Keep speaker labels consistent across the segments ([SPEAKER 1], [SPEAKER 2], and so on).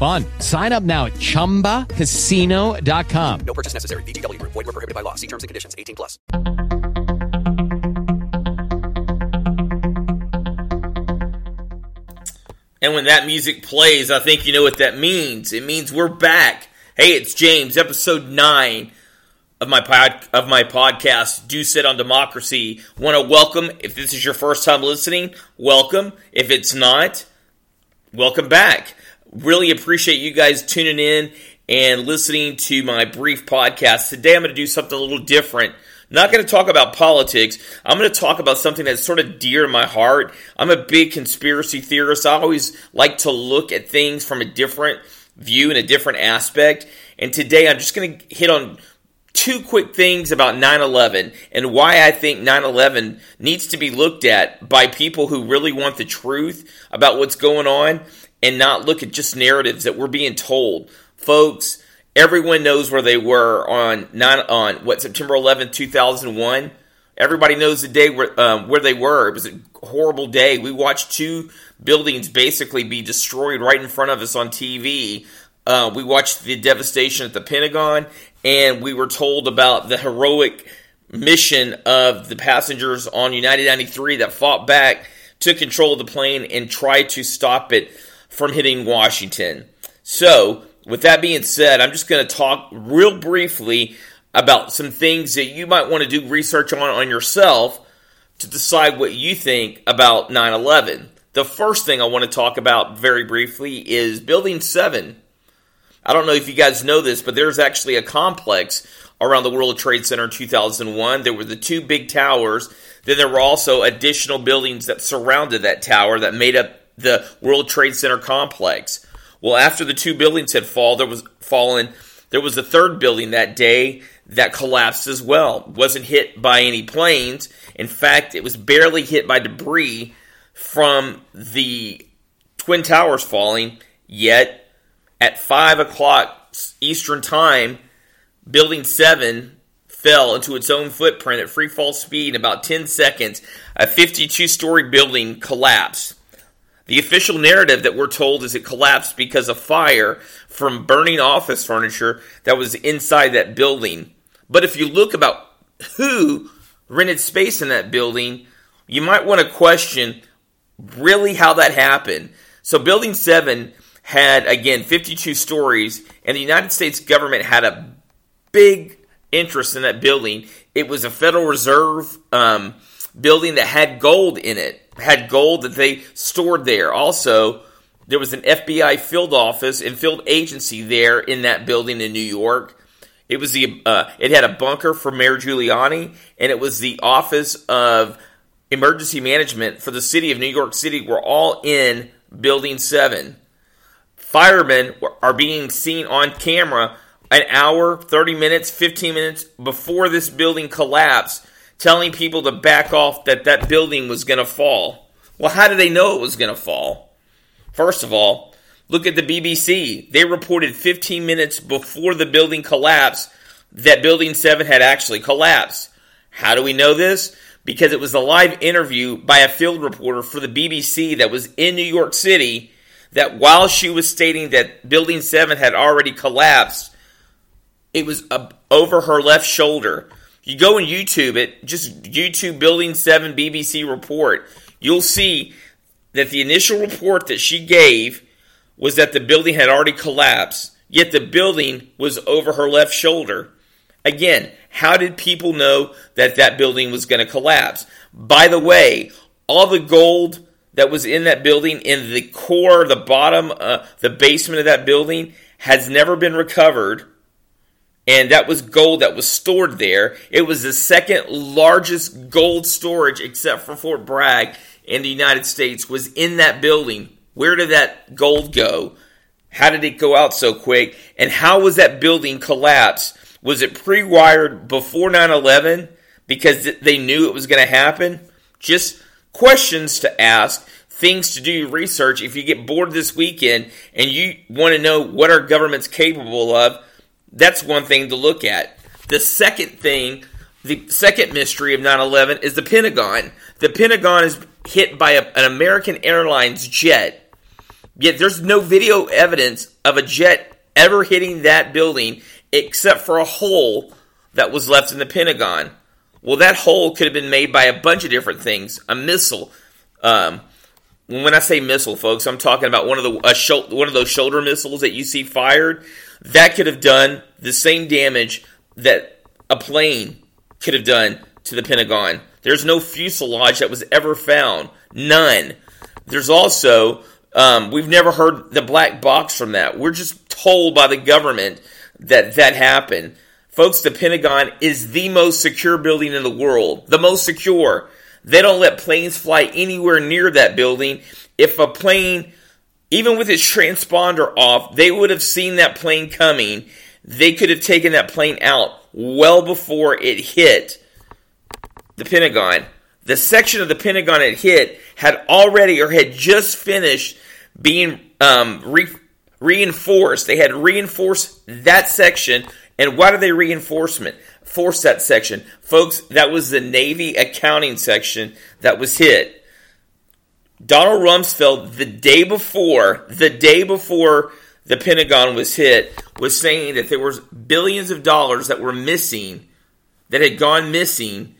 [SPEAKER 1] fun. Sign up now at ChumbaCasino.com.
[SPEAKER 2] No purchase necessary. VGW. Void were prohibited by law. See terms and conditions. 18 plus.
[SPEAKER 3] And when that music plays, I think you know what that means. It means we're back. Hey, it's James, episode 9 of my pod, of my podcast, Doucet on Democracy. Want to welcome, if this is your first time listening, welcome. If it's not, welcome back. Really appreciate you guys tuning in and listening to my brief podcast. Today I'm going to do something a little different. Not going to talk about politics. I'm going to talk about something that's sort of dear to my heart. I'm a big conspiracy theorist. I always like to look at things from a different view and a different aspect. And today I'm just going to hit on two quick things about 9 11 and why I think 9 11 needs to be looked at by people who really want the truth about what's going on and not look at just narratives that we're being told. Folks, everyone knows where they were on 9 on what September 11, 2001. Everybody knows the day where um, where they were. It was a horrible day. We watched two buildings basically be destroyed right in front of us on TV. Uh, we watched the devastation at the Pentagon, and we were told about the heroic mission of the passengers on United 93 that fought back, took control of the plane, and tried to stop it from hitting Washington. So, with that being said, I'm just going to talk real briefly about some things that you might want to do research on on yourself to decide what you think about 9 11. The first thing I want to talk about very briefly is Building 7 I don't know if you guys know this, but there's actually a complex around the World Trade Center in 2001. There were the two big towers. Then there were also additional buildings that surrounded that tower that made up the World Trade Center complex. Well, after the two buildings had fall, there was fallen, there was a third building that day that collapsed as well. Wasn't hit by any planes. In fact, it was barely hit by debris from the twin towers falling. Yet at 5 o'clock Eastern Time, Building 7 fell into its own footprint at free fall speed in about 10 seconds. A 52 story building collapsed. The official narrative that we're told is it collapsed because of fire from burning office furniture that was inside that building. But if you look about who rented space in that building, you might want to question really how that happened. So, Building 7 had, again, 52 stories, and the United States government had a big interest in that building. It was a Federal Reserve um, building that had gold in it, had gold that they stored there. Also, there was an FBI field office and field agency there in that building in New York. It was the uh, it had a bunker for Mayor Giuliani, and it was the Office of Emergency Management for the city of New York City. Were all in Building Seven. Firemen are being seen on camera an hour, 30 minutes, 15 minutes before this building collapsed, telling people to back off that that building was going to fall. Well, how did they know it was going to fall? First of all, look at the BBC. They reported 15 minutes before the building collapsed that Building 7 had actually collapsed. How do we know this? Because it was a live interview by a field reporter for the BBC that was in New York City that while she was stating that Building 7 had already collapsed, it was over her left shoulder. You go and YouTube it, just YouTube Building 7 BBC report. You'll see that the initial report that she gave was that the building had already collapsed, yet the building was over her left shoulder. Again, how did people know that that building was going to collapse? By the way, all the gold that was in that building, in the core, the bottom, uh, the basement of that building, has never been recovered. And that was gold that was stored there. It was the second largest gold storage, except for Fort Bragg in the United States, was in that building. Where did that gold go? How did it go out so quick? And how was that building collapsed? Was it pre wired before 9 11 because they knew it was going to happen? Just questions to ask, things to do research. If you get bored this weekend and you want to know what our government's capable of, that's one thing to look at. The second thing, the second mystery of 9 11 is the Pentagon. The Pentagon is hit by a, an American Airlines jet. Yet there's no video evidence of a jet ever hitting that building except for a hole that was left in the Pentagon. Well, that hole could have been made by a bunch of different things. A missile. Um, when I say missile, folks, I'm talking about one of the sh- one of those shoulder missiles that you see fired. That could have done the same damage that a plane could have done to the Pentagon. There's no fuselage that was ever found. None. There's also um, we've never heard the black box from that. We're just told by the government that that happened. Folks, the Pentagon is the most secure building in the world. The most secure. They don't let planes fly anywhere near that building. If a plane, even with its transponder off, they would have seen that plane coming. They could have taken that plane out well before it hit the Pentagon. The section of the Pentagon it hit had already or had just finished being um, re- reinforced. They had reinforced that section. And why did they reinforcement force that section? Folks, that was the Navy accounting section that was hit. Donald Rumsfeld, the day before, the day before the Pentagon was hit, was saying that there was billions of dollars that were missing, that had gone missing,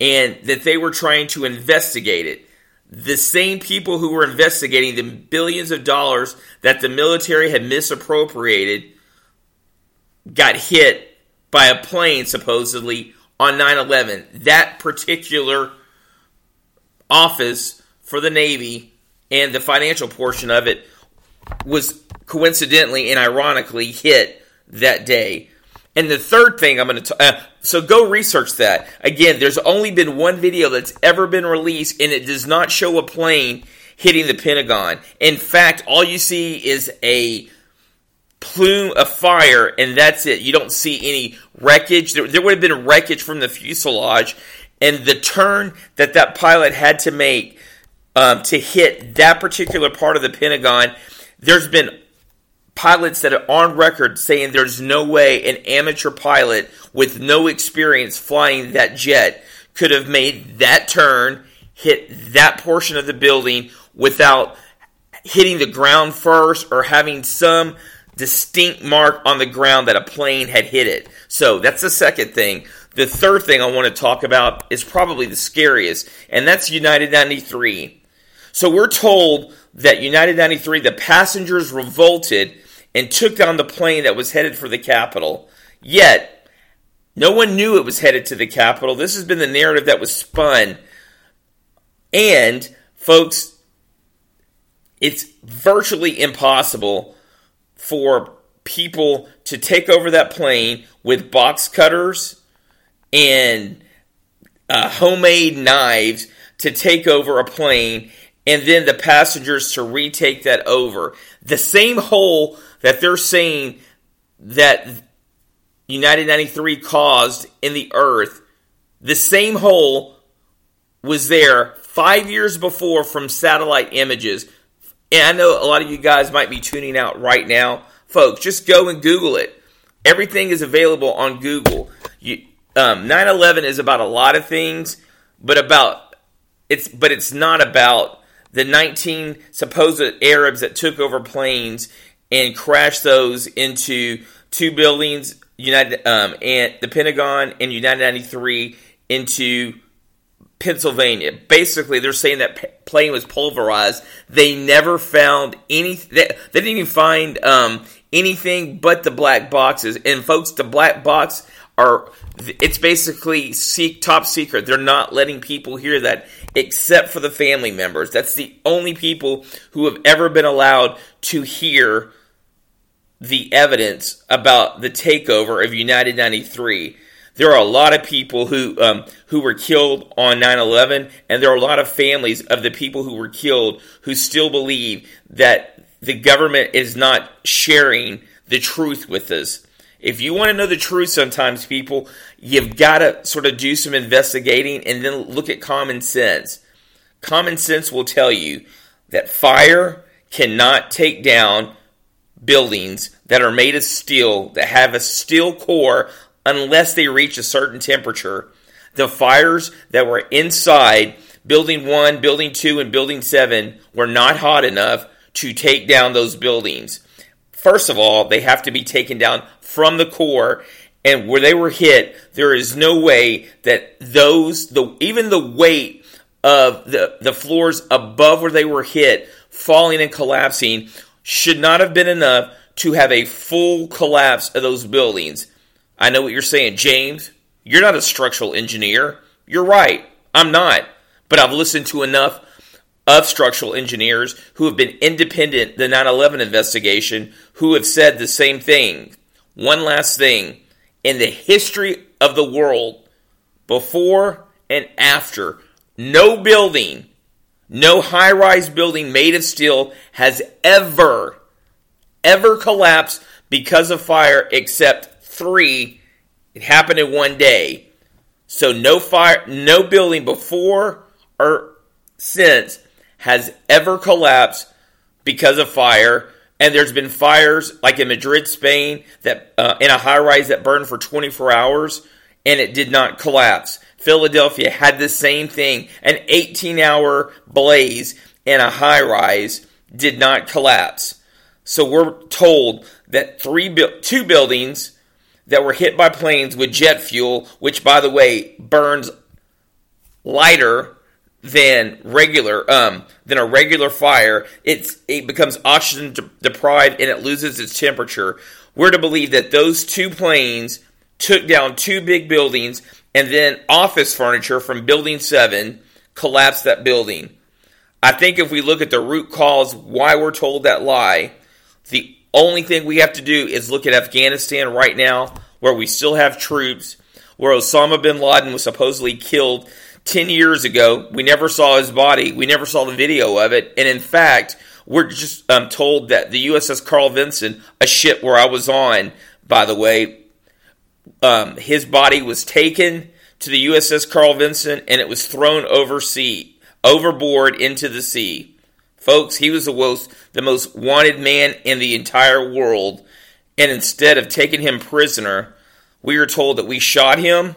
[SPEAKER 3] and that they were trying to investigate it. The same people who were investigating the billions of dollars that the military had misappropriated got hit by a plane supposedly on 9-11 that particular office for the navy and the financial portion of it was coincidentally and ironically hit that day and the third thing I'm going to uh, so go research that. Again, there's only been one video that's ever been released and it does not show a plane hitting the Pentagon. In fact, all you see is a plume of fire and that's it. You don't see any wreckage. There, there would have been wreckage from the fuselage and the turn that that pilot had to make um, to hit that particular part of the Pentagon. There's been pilots that are on record saying there's no way an amateur pilot with no experience flying that jet could have made that turn, hit that portion of the building without hitting the ground first or having some distinct mark on the ground that a plane had hit it. So that's the second thing. The third thing I want to talk about is probably the scariest, and that's United 93. So we're told that United 93, the passengers revolted and took down the plane that was headed for the Capitol. Yet, no one knew it was headed to the Capitol. This has been the narrative that was spun. And, folks, it's virtually impossible for people to take over that plane with box cutters and uh, homemade knives to take over a plane and then the passengers to retake that over. The same hole that they're saying that United 93 caused in the earth, the same hole was there five years before from satellite images. And I know a lot of you guys might be tuning out right now. Folks, just go and Google it. Everything is available on Google. You, um, 9/11 is about a lot of things, but about it's but it's not about the 19 supposed Arabs that took over planes and crashed those into two buildings, United um, and the Pentagon and United 93 into Pennsylvania. Basically, they're saying that plane was pulverized. They never found any. They, they didn't even find um, anything but the black boxes. And folks, the black box are it's basically seek top secret. They're not letting people hear that except for the family members. That's the only people who have ever been allowed to hear the evidence about the takeover of United 93. There are a lot of people who um, who were killed on 9/11, and there are a lot of families of the people who were killed who still believe that the government is not sharing the truth with us. If you want to know the truth, sometimes people, you've got to sort of do some investigating and then look at common sense. Common sense will tell you that fire cannot take down buildings that are made of steel, that have a steel core, unless they reach a certain temperature. The fires that were inside Building 1, Building 2, and Building 7 were not hot enough to take down those buildings. First of all, they have to be taken down from the core and where they were hit, there is no way that those the even the weight of the the floors above where they were hit falling and collapsing should not have been enough to have a full collapse of those buildings. I know what you're saying, James. You're not a structural engineer. You're right. I'm not. But I've listened to enough of structural engineers who have been independent the 9/11 investigation who have said the same thing. One last thing, in the history of the world, before and after, no building no high rise building made of steel has ever, ever collapsed because of fire except three. It happened in one day. So no fire, no building before or since has ever collapsed because of fire. And there's been fires like in Madrid, Spain, that uh, in a high rise that burned for 24 hours, and it did not collapse. Philadelphia had the same thing. An 18 hour blaze in a high rise did not collapse. So we're told that three, two buildings that were hit by planes with jet fuel, which by the way burns lighter than regular um, than a regular fire. It's it becomes oxygen deprived and it loses its temperature. We're to believe that those two planes took down two big buildings and then office furniture from Building 7 collapsed that building. I think if we look at the root cause why we're told that lie, the only thing we have to do is look at Afghanistan right now, where we still have troops, where Osama bin Laden was supposedly killed 10 years ago. We never saw his body, we never saw the video of it, and in fact, we're just um, told that the USS Carl Vinson, a ship where I was on, by the way, um, his body was taken to the USS Carl Vinson and it was thrown overseas, overboard into the sea. Folks, he was the most, the most wanted man in the entire world. And instead of taking him prisoner, we are told that we shot him,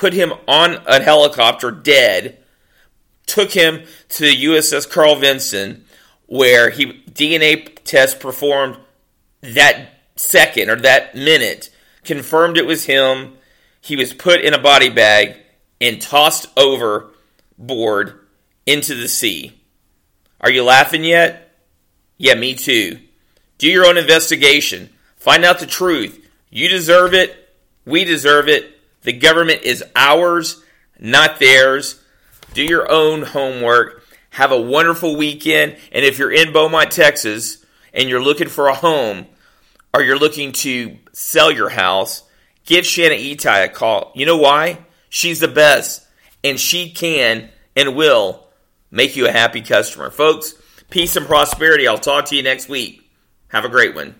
[SPEAKER 3] put him on a helicopter dead, took him to the USS Carl Vinson, where he DNA test performed that second or that minute confirmed it was him. He was put in a body bag and tossed overboard into the sea. Are you laughing yet? Yeah, me too. Do your own investigation. Find out the truth. You deserve it. We deserve it. The government is ours, not theirs. Do your own homework. Have a wonderful weekend. And if you're in Beaumont, Texas, and you're looking for a home, or you're looking to sell your house, give Shanna Etai a call. You know why? She's the best, and she can and will make you a happy customer. Folks, peace and prosperity. I'll talk to you next week. Have a great one.